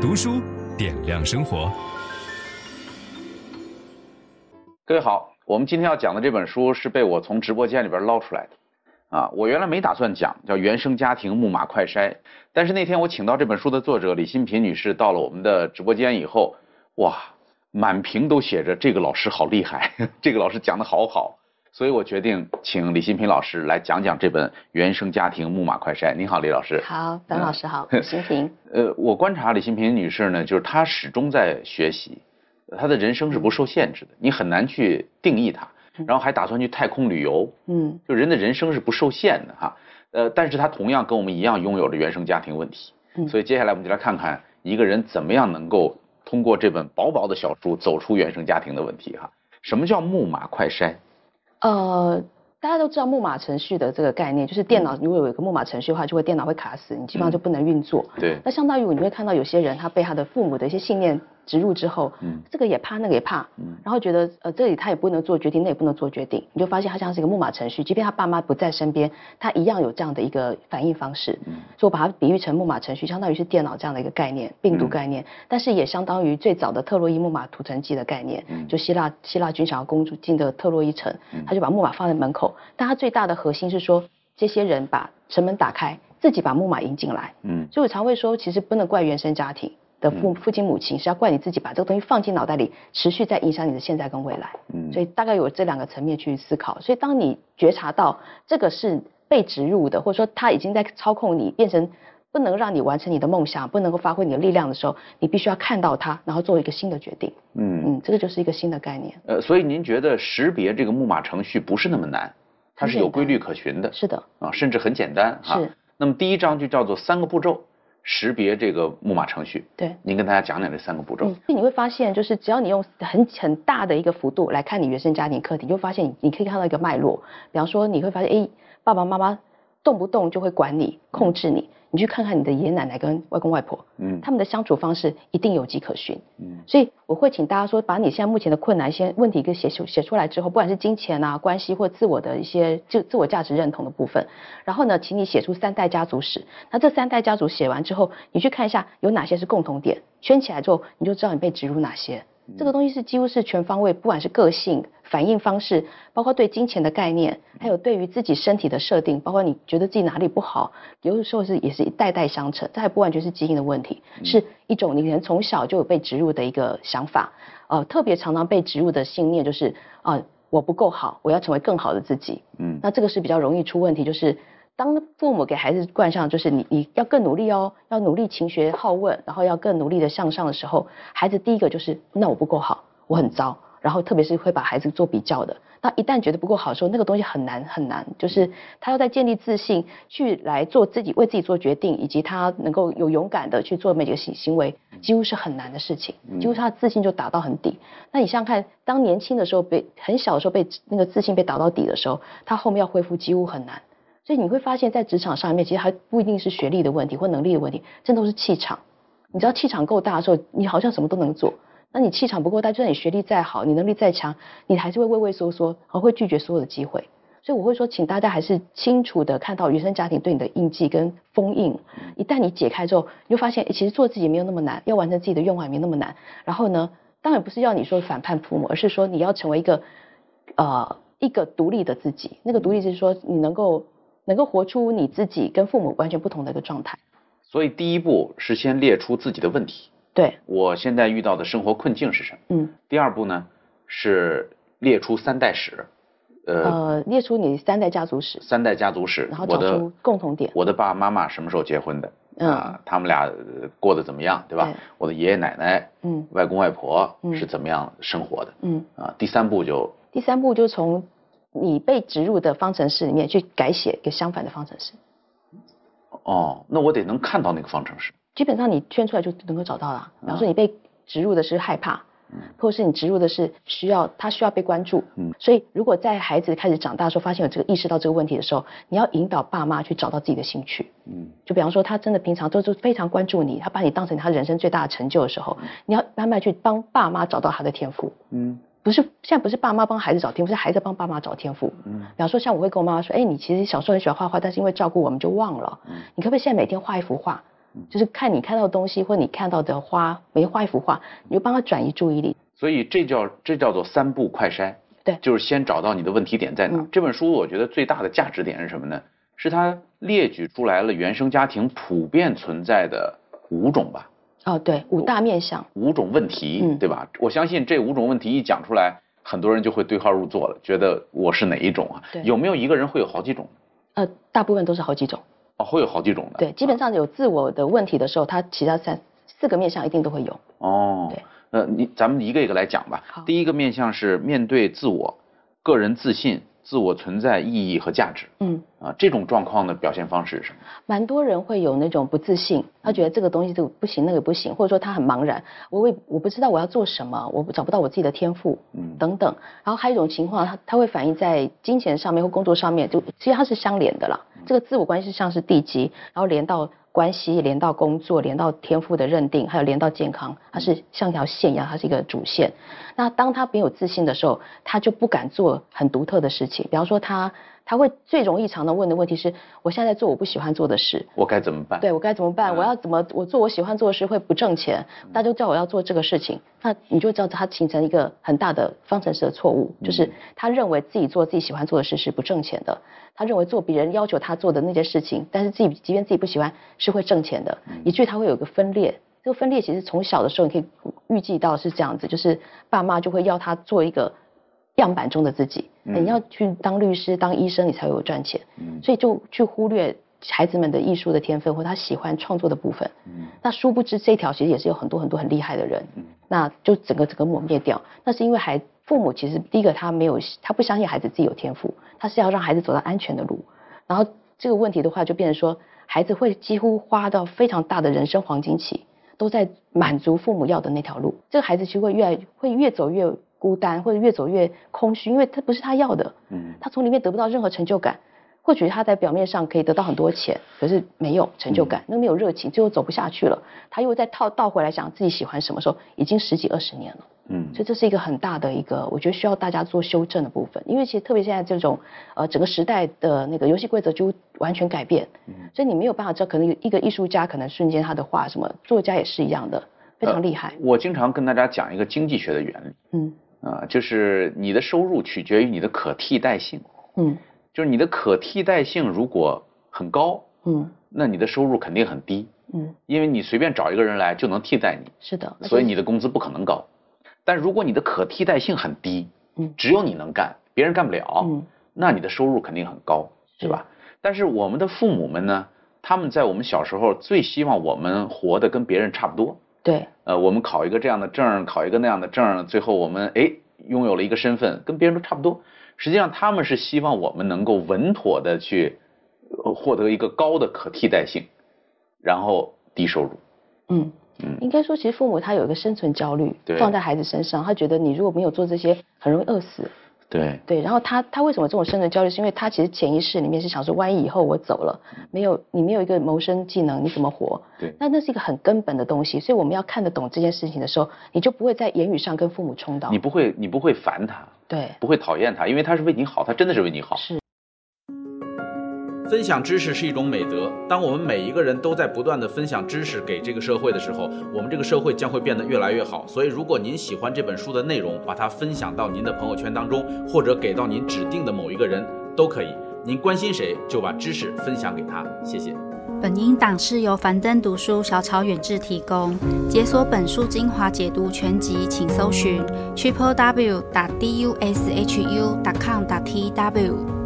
读书点亮生活。各位好，我们今天要讲的这本书是被我从直播间里边捞出来的。啊，我原来没打算讲，叫《原生家庭木马快筛》，但是那天我请到这本书的作者李新平女士到了我们的直播间以后，哇，满屏都写着这个老师好厉害，这个老师讲得好好，所以我决定请李新平老师来讲讲这本《原生家庭木马快筛》。你好，李老师。好，本老师好，李新平。呃，我观察李新平女士呢，就是她始终在学习，她的人生是不受限制的，你很难去定义她。然后还打算去太空旅游，嗯，就人的人生是不受限的哈，呃，但是她同样跟我们一样拥有着原生家庭问题，嗯，所以接下来我们就来看看一个人怎么样能够通过这本薄薄的小书走出原生家庭的问题哈。什么叫木马快筛？呃，大家都知道木马程序的这个概念，就是电脑如果有一个木马程序的话，就会电脑会卡死，你基本上就不能运作。嗯，对。那相当于你会看到有些人他被他的父母的一些信念。植入之后，嗯，这个也怕，那个也怕，嗯，然后觉得呃这里他也不能做决定，那也不能做决定，你就发现他像是一个木马程序，即便他爸妈不在身边，他一样有这样的一个反应方式，嗯，所以我把它比喻成木马程序，相当于是电脑这样的一个概念，病毒概念，嗯，但是也相当于最早的特洛伊木马屠城记的概念，嗯，就希腊希腊军想要攻进的特洛伊城，他就把木马放在门口，但他最大的核心是说，这些人把城门打开，自己把木马引进来，嗯，所以我常会说，其实不能怪原生家庭。的父父亲母亲是要怪你自己把这个东西放进脑袋里，持续在影响你的现在跟未来。嗯，所以大概有这两个层面去思考。所以当你觉察到这个是被植入的，或者说他已经在操控你，变成不能让你完成你的梦想，不能够发挥你的力量的时候，你必须要看到它，然后做一个新的决定。嗯嗯，这个就是一个新的概念。呃，所以您觉得识别这个木马程序不是那么难，它是有规律可循的。是的。啊，甚至很简单哈。是。那么第一章就叫做三个步骤。识别这个木马程序，对，您跟大家讲讲这三个步骤。嗯，所以你会发现，就是只要你用很很大的一个幅度来看你原生家庭课题，你就发现你你可以看到一个脉络。比方说，你会发现，哎，爸爸妈妈动不动就会管你、控制你。你去看看你的爷爷奶奶跟外公外婆，嗯，他们的相处方式一定有迹可循，嗯，所以我会请大家说，把你现在目前的困难、一些问题给写出写出来之后，不管是金钱啊、关系或自我的一些就自我价值认同的部分，然后呢，请你写出三代家族史。那这三代家族写完之后，你去看一下有哪些是共同点，圈起来之后，你就知道你被植入哪些。这个东西是几乎是全方位，不管是个性、反应方式，包括对金钱的概念，还有对于自己身体的设定，包括你觉得自己哪里不好，有的时候是也是一代代相承，这还不完全是基因的问题，是一种你可能从小就有被植入的一个想法，呃，特别常常被植入的信念就是啊、呃，我不够好，我要成为更好的自己，嗯，那这个是比较容易出问题，就是。当父母给孩子灌上就是你你要更努力哦，要努力勤学好问，然后要更努力的向上的时候，孩子第一个就是那我不够好，我很糟，然后特别是会把孩子做比较的。那一旦觉得不够好的时候，那个东西很难很难，就是他要在建立自信，去来做自己为自己做决定，以及他能够有勇敢的去做每个行行为，几乎是很难的事情，几乎他的自信就打到很底。那你想想看，当年轻的时候被很小的时候被那个自信被打到底的时候，他后面要恢复几乎很难。所以你会发现在职场上面，其实还不一定是学历的问题或能力的问题，这都是气场。你知道气场够大的时候，你好像什么都能做。那你气场不够大，就算你学历再好，你能力再强，你还是会畏畏缩缩，而会拒绝所有的机会。所以我会说，请大家还是清楚的看到原生家庭对你的印记跟封印。一旦你解开之后，你就发现，其实做自己没有那么难，要完成自己的愿望也没那么难。然后呢，当然不是要你说反叛父母，而是说你要成为一个呃一个独立的自己。那个独立就是说你能够。能够活出你自己跟父母完全不同的一个状态，所以第一步是先列出自己的问题。对，我现在遇到的生活困境是什么？嗯。第二步呢是列出三代史，呃，呃，列出你三代家族史。三代家族史，然后找出共同点。我的爸爸妈妈什么时候结婚的？嗯，啊，他们俩过得怎么样，对吧？对，我的爷爷奶奶，嗯，外公外婆是怎么样生活的？嗯，啊，第三步就。第三步就从。你被植入的方程式里面去改写一个相反的方程式。哦，那我得能看到那个方程式。基本上你圈出来就能够找到了。比方说你被植入的是害怕，嗯，或者是你植入的是需要他需要被关注，嗯，所以如果在孩子开始长大的时候，发现有这个意识到这个问题的时候，你要引导爸妈去找到自己的兴趣，嗯，就比方说他真的平常都是非常关注你，他把你当成他人生最大的成就的时候，你要慢慢去帮爸妈找到他的天赋，嗯。不是，现在不是爸妈帮孩子找天赋，是孩子帮爸妈找天赋。嗯，比方说，像我会跟我妈妈说，哎，你其实小时候很喜欢画画，但是因为照顾我们就忘了。嗯，你可不可以现在每天画一幅画？就是看你看到的东西或你看到的花，每画一幅画，你就帮他转移注意力。所以这叫这叫做三步快筛，对，就是先找到你的问题点在哪。嗯、这本书我觉得最大的价值点是什么呢？是它列举出来了原生家庭普遍存在的五种吧？哦，对，五大面相，五种问题，嗯、对吧？我相信这五种问题一讲出来，很多人就会对号入座了，觉得我是哪一种啊？对，有没有一个人会有好几种？呃，大部分都是好几种。哦，会有好几种的。对，基本上有自我的问题的时候，他其他三四个面相一定都会有。哦，对。呃，你咱们一个一个来讲吧。好。第一个面相是面对自我，个人自信。自我存在意义和价值，嗯啊，这种状况的表现方式是什么？蛮多人会有那种不自信，他觉得这个东西就不行，那个不行，或者说他很茫然，我我我不知道我要做什么，我找不到我自己的天赋，嗯等等。然后还有一种情况，他他会反映在金钱上面或工作上面，就其实它是相连的啦。这个自我关系像是地基，然后连到。关系连到工作，连到天赋的认定，还有连到健康，它是像一条线一样，它是一个主线。那当他没有自信的时候，他就不敢做很独特的事情。比方说他，他会最容易常常问的问题是：我现在在做我不喜欢做的事，我该怎么办？对，我该怎么办？嗯、我要怎么？我做我喜欢做的事会不挣钱？大家都叫我要做这个事情，那你就知道他形成一个很大的方程式的错误，就是他认为自己做自己喜欢做的事是不挣钱的。他认为做别人要求他做的那些事情，但是自己即便自己不喜欢，是会挣钱的。以至于他会有个分裂，这个分裂其实从小的时候你可以预计到是这样子，就是爸妈就会要他做一个样板中的自己，你要去当律师、当医生，你才有赚钱。所以就去忽略孩子们的艺术的天分或他喜欢创作的部分。那殊不知这条其实也是有很多很多很厉害的人，那就整个整个抹灭掉。那是因为孩父母其实第一个他没有他不相信孩子自己有天赋。他是要让孩子走到安全的路，然后这个问题的话就变成说，孩子会几乎花到非常大的人生黄金期，都在满足父母要的那条路。这个孩子其实会越来会越走越孤单，或者越走越空虚，因为他不是他要的，嗯，他从里面得不到任何成就感。或许他在表面上可以得到很多钱，可是没有成就感，那没有热情，最后走不下去了。他又再套倒回来想自己喜欢什么时候，已经十几二十年了。嗯，所以这是一个很大的一个，我觉得需要大家做修正的部分。因为其实特别现在这种，呃，整个时代的那个游戏规则就完全改变。嗯，所以你没有办法知道，可能有一个艺术家可能瞬间他的画什么，作家也是一样的，非常厉害。呃，我经常跟大家讲一个经济学的原理。嗯，啊，呃，就是你的收入取决于你的可替代性。嗯。就是你的可替代性如果很高，嗯，那你的收入肯定很低，嗯，因为你随便找一个人来就能替代你，是的，所以你的工资不可能高。但如果你的可替代性很低，嗯，只有你能干，别人干不了，嗯，那你的收入肯定很高，对吧？但是我们的父母们呢，他们在我们小时候最希望我们活得跟别人差不多，对，呃，我们考一个这样的证，考一个那样的证，最后我们哎拥有了一个身份，跟别人都差不多。实际上，他们是希望我们能够稳妥的去获得一个高的可替代性，然后低收入。嗯嗯，应该说，其实父母他有一个生存焦虑，放在孩子身上，他觉得你如果没有做这些，很容易饿死。对对，然后他他为什么这种生存焦虑？是因为他其实潜意识里面是想说，万一以后我走了，没有你没有一个谋生技能，你怎么活？对，那那是一个很根本的东西，所以我们要看得懂这件事情的时候，你就不会在言语上跟父母冲突。你不会，你不会烦他。对，不会讨厌他，因为他是为你好，他真的是为你好。是。分享知识是一种美德，当我们每一个人都在不断地分享知识给这个社会的时候，我们这个社会将会变得越来越好。所以，如果您喜欢这本书的内容，把它分享到您的朋友圈当中，或者给到您指定的某一个人都可以。您关心谁，就把知识分享给他。谢谢。本音档是由樊登读书小草远志提供。解锁本书精华解读全集，请搜寻 triple w 打 d u s h u 点 com 打 t w。